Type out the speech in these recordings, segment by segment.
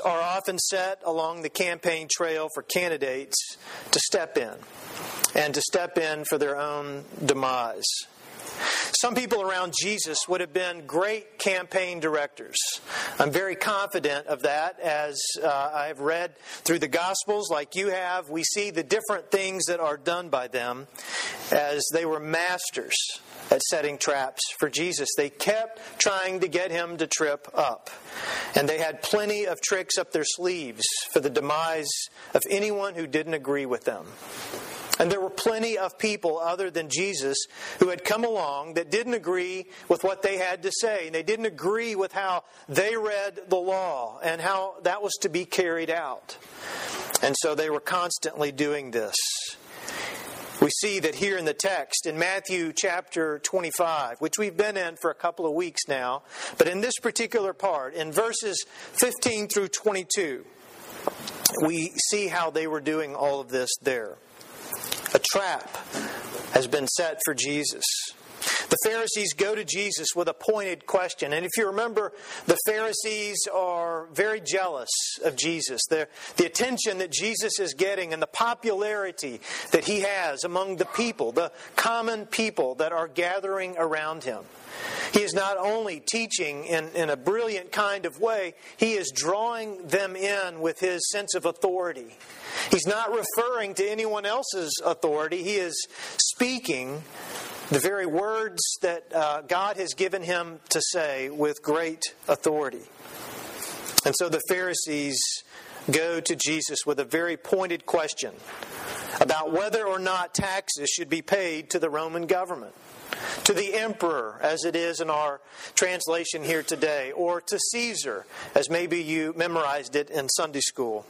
are often set along the campaign trail for candidates to step in and to step in for their own demise. Some people around Jesus would have been great campaign directors. I'm very confident of that as uh, I have read through the Gospels, like you have. We see the different things that are done by them as they were masters at setting traps for Jesus. They kept trying to get him to trip up. And they had plenty of tricks up their sleeves for the demise of anyone who didn't agree with them. And there were plenty of people other than Jesus who had come along that didn't agree with what they had to say. And they didn't agree with how they read the law and how that was to be carried out. And so they were constantly doing this. We see that here in the text, in Matthew chapter 25, which we've been in for a couple of weeks now, but in this particular part, in verses 15 through 22, we see how they were doing all of this there. A trap has been set for Jesus. The Pharisees go to Jesus with a pointed question. And if you remember, the Pharisees are very jealous of Jesus. The, the attention that Jesus is getting and the popularity that he has among the people, the common people that are gathering around him. He is not only teaching in, in a brilliant kind of way, he is drawing them in with his sense of authority. He's not referring to anyone else's authority, he is speaking the very words that uh, God has given him to say with great authority. And so the Pharisees go to Jesus with a very pointed question about whether or not taxes should be paid to the Roman government, to the emperor, as it is in our translation here today, or to Caesar, as maybe you memorized it in Sunday school.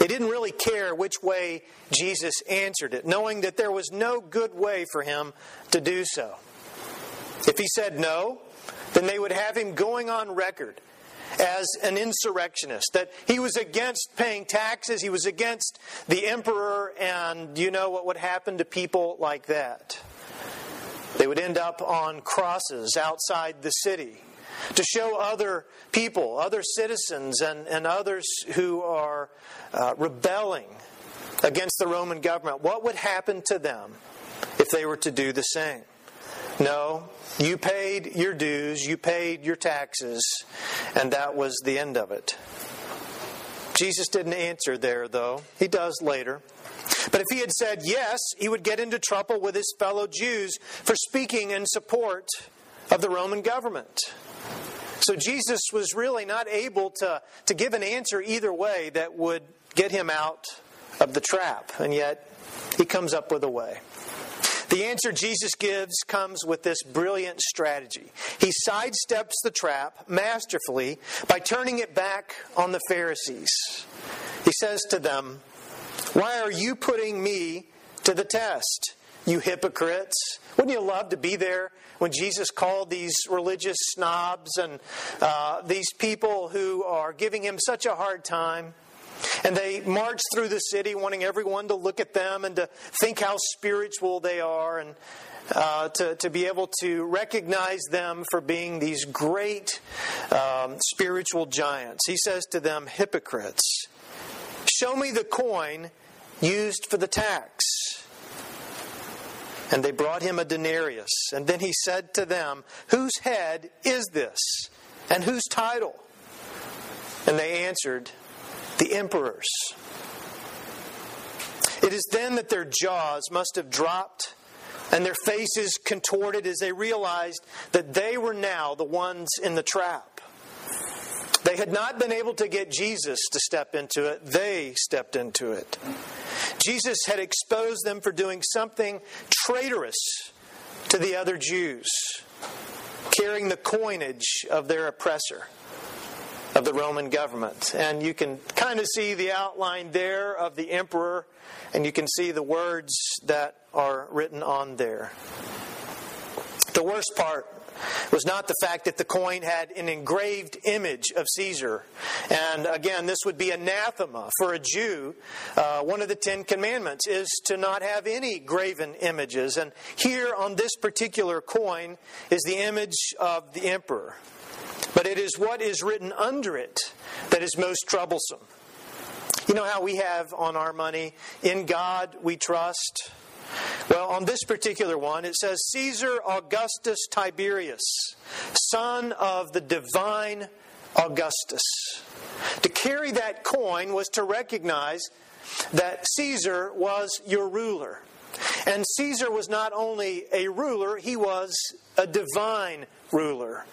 They didn't really care which way Jesus answered it, knowing that there was no good way for him to do so. If he said no, then they would have him going on record as an insurrectionist, that he was against paying taxes, he was against the emperor, and you know what would happen to people like that. They would end up on crosses outside the city to show other people, other citizens, and, and others who are uh, rebelling against the Roman government what would happen to them if they were to do the same. No, you paid your dues, you paid your taxes, and that was the end of it. Jesus didn't answer there, though. He does later. But if he had said yes, he would get into trouble with his fellow Jews for speaking in support of the Roman government. So Jesus was really not able to, to give an answer either way that would get him out of the trap. And yet, he comes up with a way. The answer Jesus gives comes with this brilliant strategy. He sidesteps the trap masterfully by turning it back on the Pharisees. He says to them, Why are you putting me to the test, you hypocrites? Wouldn't you love to be there when Jesus called these religious snobs and uh, these people who are giving him such a hard time? And they march through the city wanting everyone to look at them and to think how spiritual they are and uh, to, to be able to recognize them for being these great um, spiritual giants. He says to them, Hypocrites, show me the coin used for the tax. And they brought him a denarius. And then he said to them, Whose head is this? And whose title? And they answered, The emperor's. It is then that their jaws must have dropped and their faces contorted as they realized that they were now the ones in the trap. They had not been able to get Jesus to step into it, they stepped into it. Jesus had exposed them for doing something traitorous to the other Jews, carrying the coinage of their oppressor, of the Roman government. And you can kind of see the outline there of the emperor, and you can see the words that are written on there. The worst part was not the fact that the coin had an engraved image of Caesar. And again, this would be anathema for a Jew. Uh, one of the Ten Commandments is to not have any graven images. And here on this particular coin is the image of the emperor. but it is what is written under it that is most troublesome. You know how we have on our money, in God we trust? Well, on this particular one, it says Caesar Augustus Tiberius, son of the divine Augustus. To carry that coin was to recognize that Caesar was your ruler. And Caesar was not only a ruler, he was a divine ruler.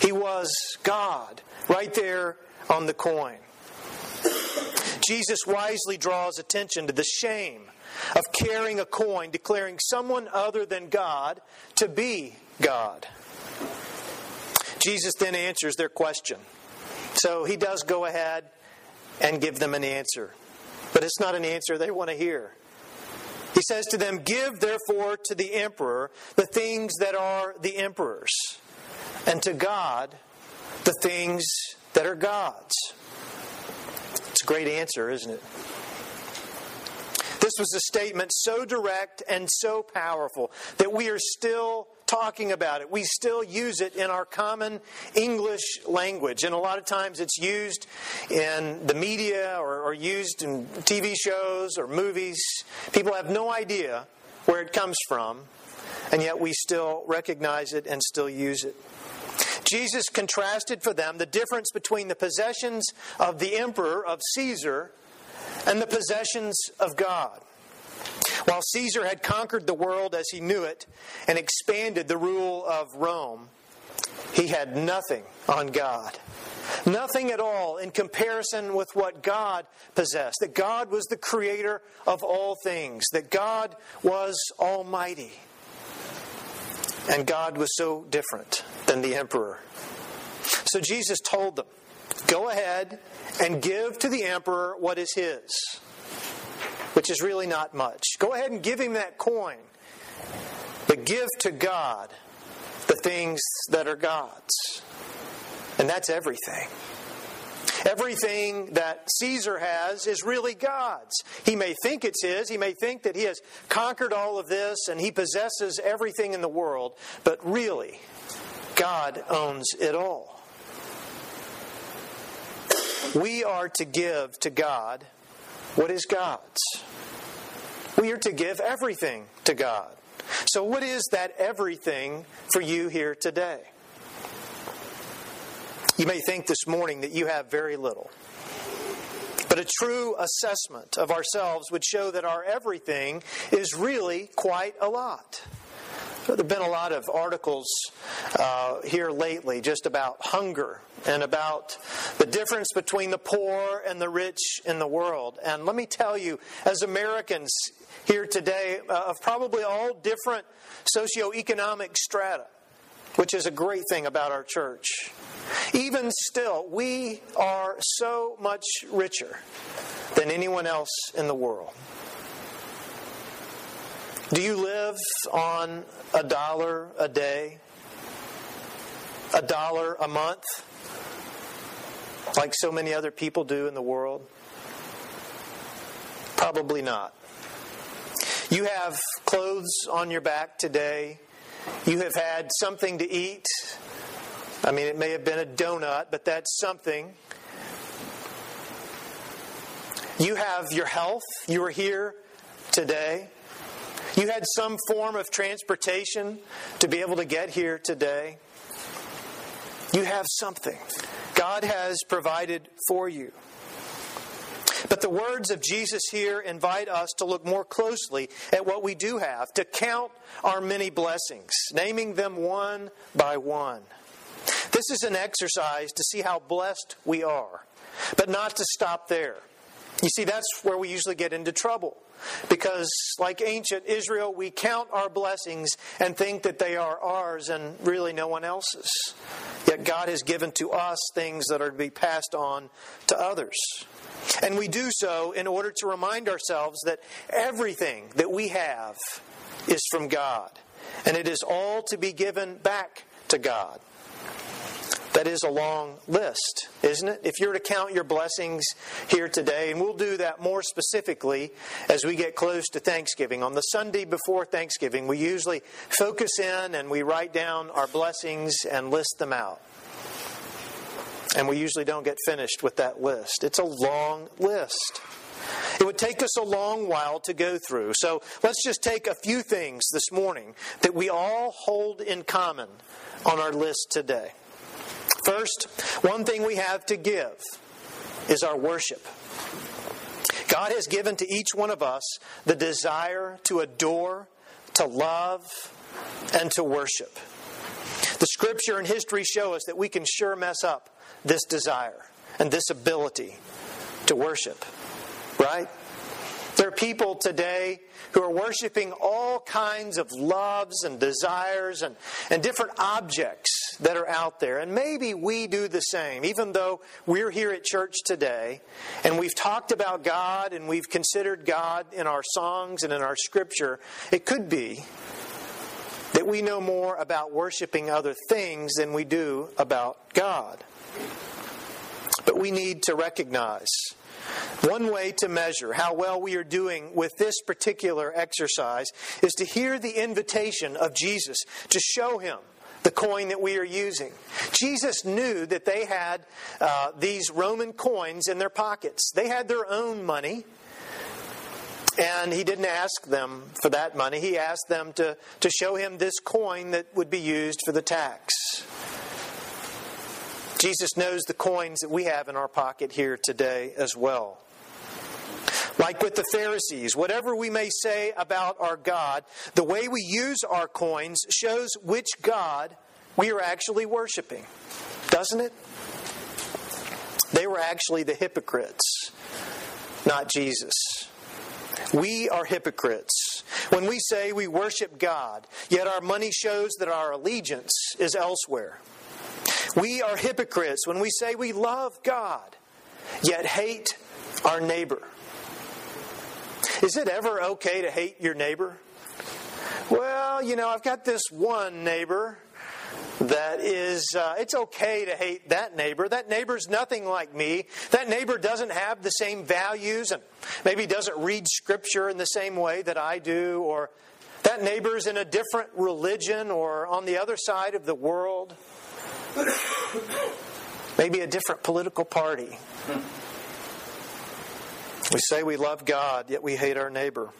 He was God, right there on the coin. Jesus wisely draws attention to the shame of carrying a coin declaring someone other than God to be God. Jesus then answers their question. So he does go ahead and give them an answer. But it's not an answer they want to hear. He says to them, Give therefore to the emperor the things that are the emperor's, and to God the things that are God's. Great answer, isn't it? This was a statement so direct and so powerful that we are still talking about it. We still use it in our common English language. And a lot of times it's used in the media or, or used in TV shows or movies. People have no idea where it comes from, and yet we still recognize it and still use it. Jesus contrasted for them the difference between the possessions of the emperor, of Caesar, and the possessions of God. While Caesar had conquered the world as he knew it and expanded the rule of Rome, he had nothing on God. Nothing at all in comparison with what God possessed. That God was the creator of all things, that God was almighty. And God was so different than the emperor. So Jesus told them, Go ahead and give to the emperor what is his which is really not much. Go ahead and give him that coin. But give to God the things that are God's. And that's everything. Everything that Caesar has is really God's. He may think it's his, he may think that he has conquered all of this and he possesses everything in the world, but really, God owns it all. We are to give to God what is God's. We are to give everything to God. So, what is that everything for you here today? You may think this morning that you have very little. But a true assessment of ourselves would show that our everything is really quite a lot. There have been a lot of articles uh, here lately just about hunger and about the difference between the poor and the rich in the world. And let me tell you, as Americans here today, uh, of probably all different socioeconomic strata, which is a great thing about our church, even still, we are so much richer than anyone else in the world. Do you live on a dollar a day? A dollar a month? Like so many other people do in the world? Probably not. You have clothes on your back today. You have had something to eat. I mean, it may have been a donut, but that's something. You have your health. You are here today. You had some form of transportation to be able to get here today. You have something. God has provided for you. But the words of Jesus here invite us to look more closely at what we do have, to count our many blessings, naming them one by one. This is an exercise to see how blessed we are, but not to stop there. You see, that's where we usually get into trouble. Because, like ancient Israel, we count our blessings and think that they are ours and really no one else's. Yet God has given to us things that are to be passed on to others. And we do so in order to remind ourselves that everything that we have is from God. And it is all to be given back to God. That is a long list, isn't it? If you're to count your blessings here today, and we'll do that more specifically as we get close to Thanksgiving. On the Sunday before Thanksgiving, we usually focus in and we write down our blessings and list them out. And we usually don't get finished with that list. It's a long list. It would take us a long while to go through. So let's just take a few things this morning that we all hold in common on our list today. First, one thing we have to give is our worship. God has given to each one of us the desire to adore, to love, and to worship. The scripture and history show us that we can sure mess up this desire and this ability to worship, right? There are people today who are worshiping all kinds of loves and desires and, and different objects that are out there. And maybe we do the same, even though we're here at church today and we've talked about God and we've considered God in our songs and in our scripture. It could be that we know more about worshiping other things than we do about God. But we need to recognize one way to measure how well we are doing with this particular exercise is to hear the invitation of Jesus to show him the coin that we are using. Jesus knew that they had uh, these Roman coins in their pockets, they had their own money. And he didn't ask them for that money. He asked them to, to show him this coin that would be used for the tax. Jesus knows the coins that we have in our pocket here today as well. Like with the Pharisees, whatever we may say about our God, the way we use our coins shows which God we are actually worshiping, doesn't it? They were actually the hypocrites, not Jesus. We are hypocrites. When we say we worship God, yet our money shows that our allegiance is elsewhere. We are hypocrites when we say we love God, yet hate our neighbor. Is it ever okay to hate your neighbor? Well, you know, I've got this one neighbor that is, uh, it's okay to hate that neighbor. That neighbor's nothing like me. That neighbor doesn't have the same values and maybe doesn't read scripture in the same way that I do, or that neighbor's in a different religion or on the other side of the world. Maybe a different political party. We say we love God, yet we hate our neighbor.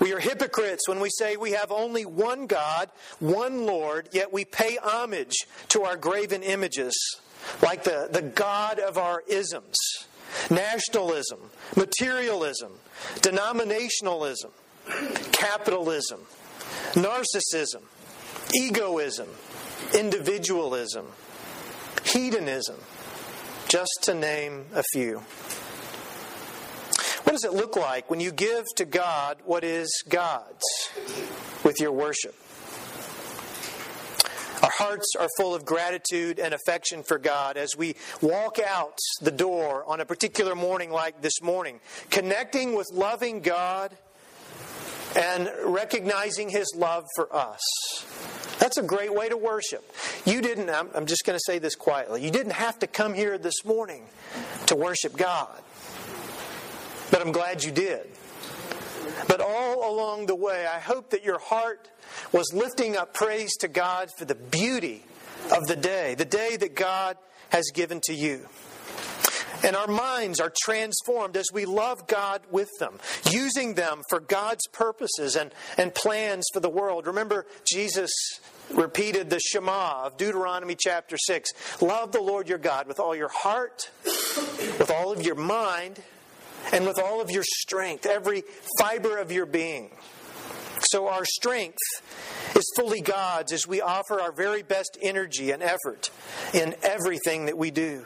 We are hypocrites when we say we have only one God, one Lord, yet we pay homage to our graven images, like the, the God of our isms nationalism, materialism, denominationalism, capitalism, narcissism, egoism, individualism, hedonism, just to name a few. What does it look like when you give to God what is God's with your worship? Our hearts are full of gratitude and affection for God as we walk out the door on a particular morning like this morning, connecting with loving God and recognizing His love for us. That's a great way to worship. You didn't, I'm, I'm just going to say this quietly, you didn't have to come here this morning to worship God. But I'm glad you did. But all along the way, I hope that your heart was lifting up praise to God for the beauty of the day, the day that God has given to you. And our minds are transformed as we love God with them, using them for God's purposes and, and plans for the world. Remember, Jesus repeated the Shema of Deuteronomy chapter 6 Love the Lord your God with all your heart, with all of your mind, and with all of your strength, every fiber of your being. So our strength is fully God's as we offer our very best energy and effort in everything that we do.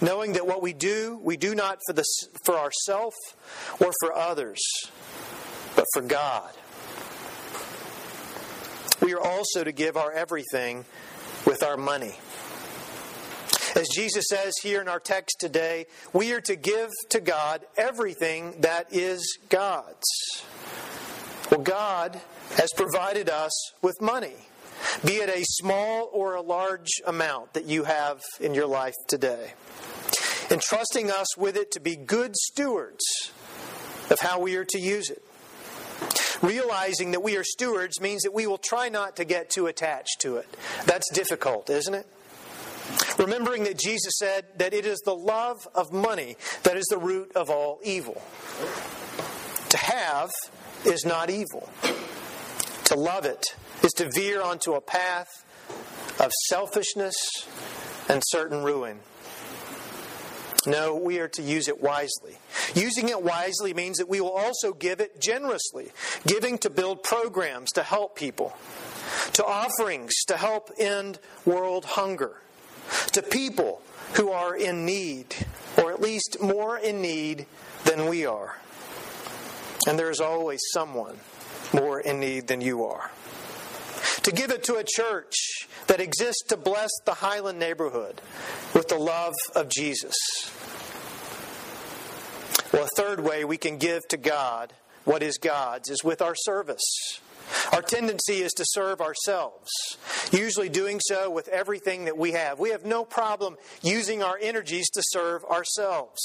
Knowing that what we do, we do not for, the, for ourselves or for others, but for God. We are also to give our everything with our money. As Jesus says here in our text today, we are to give to God everything that is God's. Well, God has provided us with money, be it a small or a large amount that you have in your life today, entrusting us with it to be good stewards of how we are to use it. Realizing that we are stewards means that we will try not to get too attached to it. That's difficult, isn't it? Remembering that Jesus said that it is the love of money that is the root of all evil. To have is not evil. To love it is to veer onto a path of selfishness and certain ruin. No, we are to use it wisely. Using it wisely means that we will also give it generously, giving to build programs to help people, to offerings to help end world hunger, to people who are in need, or at least more in need than we are. And there is always someone more in need than you are. To give it to a church that exists to bless the Highland neighborhood with the love of Jesus. Well, a third way we can give to God what is God's is with our service. Our tendency is to serve ourselves, usually doing so with everything that we have. We have no problem using our energies to serve ourselves.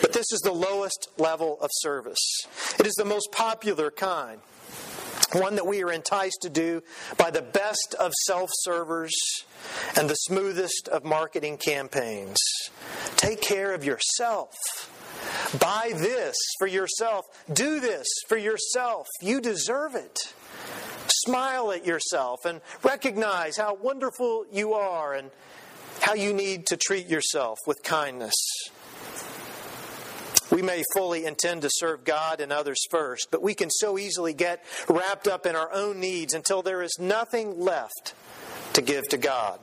But this is the lowest level of service. It is the most popular kind, one that we are enticed to do by the best of self servers and the smoothest of marketing campaigns. Take care of yourself. Buy this for yourself. Do this for yourself. You deserve it. Smile at yourself and recognize how wonderful you are and how you need to treat yourself with kindness. We may fully intend to serve God and others first, but we can so easily get wrapped up in our own needs until there is nothing left to give to God.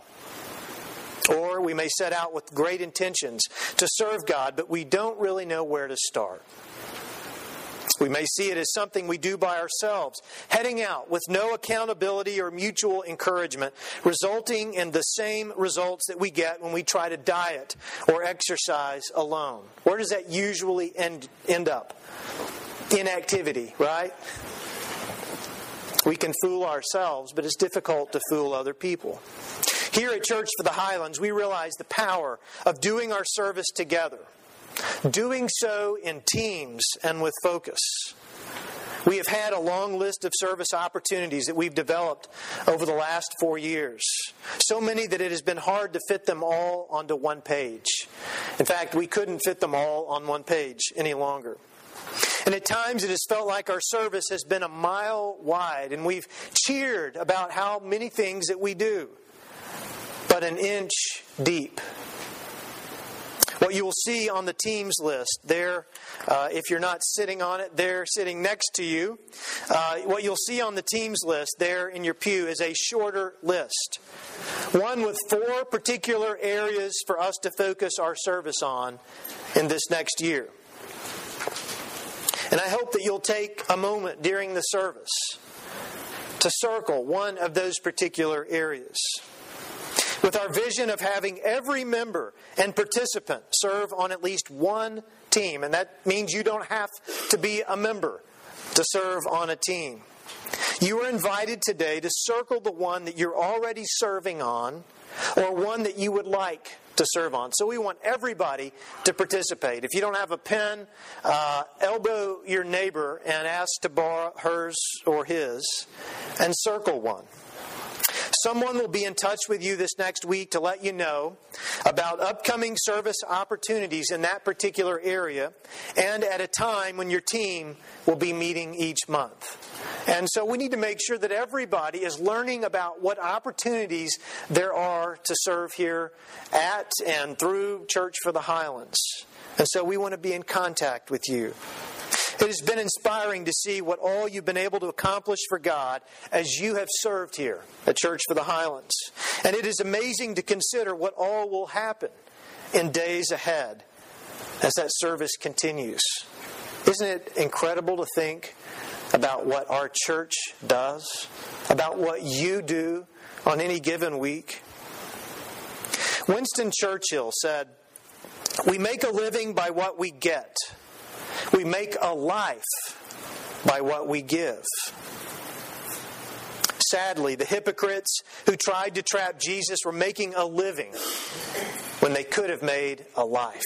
Or we may set out with great intentions to serve God, but we don't really know where to start. We may see it as something we do by ourselves, heading out with no accountability or mutual encouragement, resulting in the same results that we get when we try to diet or exercise alone. Where does that usually end, end up? Inactivity, right? We can fool ourselves, but it's difficult to fool other people. Here at Church for the Highlands, we realize the power of doing our service together, doing so in teams and with focus. We have had a long list of service opportunities that we've developed over the last four years. So many that it has been hard to fit them all onto one page. In fact, we couldn't fit them all on one page any longer. And at times it has felt like our service has been a mile wide, and we've cheered about how many things that we do but an inch deep. What you will see on the teams list there, uh, if you're not sitting on it, they're sitting next to you. Uh, what you'll see on the teams list there in your pew is a shorter list. One with four particular areas for us to focus our service on in this next year. And I hope that you'll take a moment during the service to circle one of those particular areas with our vision of having every member and participant serve on at least one team. And that means you don't have to be a member to serve on a team. You are invited today to circle the one that you're already serving on or one that you would like to serve on. So we want everybody to participate. If you don't have a pen, uh, elbow your neighbor and ask to borrow hers or his and circle one. Someone will be in touch with you this next week to let you know about upcoming service opportunities in that particular area and at a time when your team will be meeting each month. And so we need to make sure that everybody is learning about what opportunities there are to serve here at and through Church for the Highlands. And so we want to be in contact with you. It has been inspiring to see what all you've been able to accomplish for God as you have served here at Church for the Highlands. And it is amazing to consider what all will happen in days ahead as that service continues. Isn't it incredible to think about what our church does, about what you do on any given week? Winston Churchill said, We make a living by what we get we make a life by what we give. Sadly, the hypocrites who tried to trap Jesus were making a living when they could have made a life.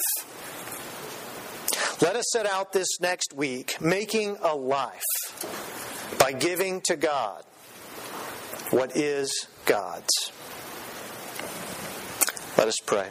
Let us set out this next week making a life by giving to God what is God's. Let us pray.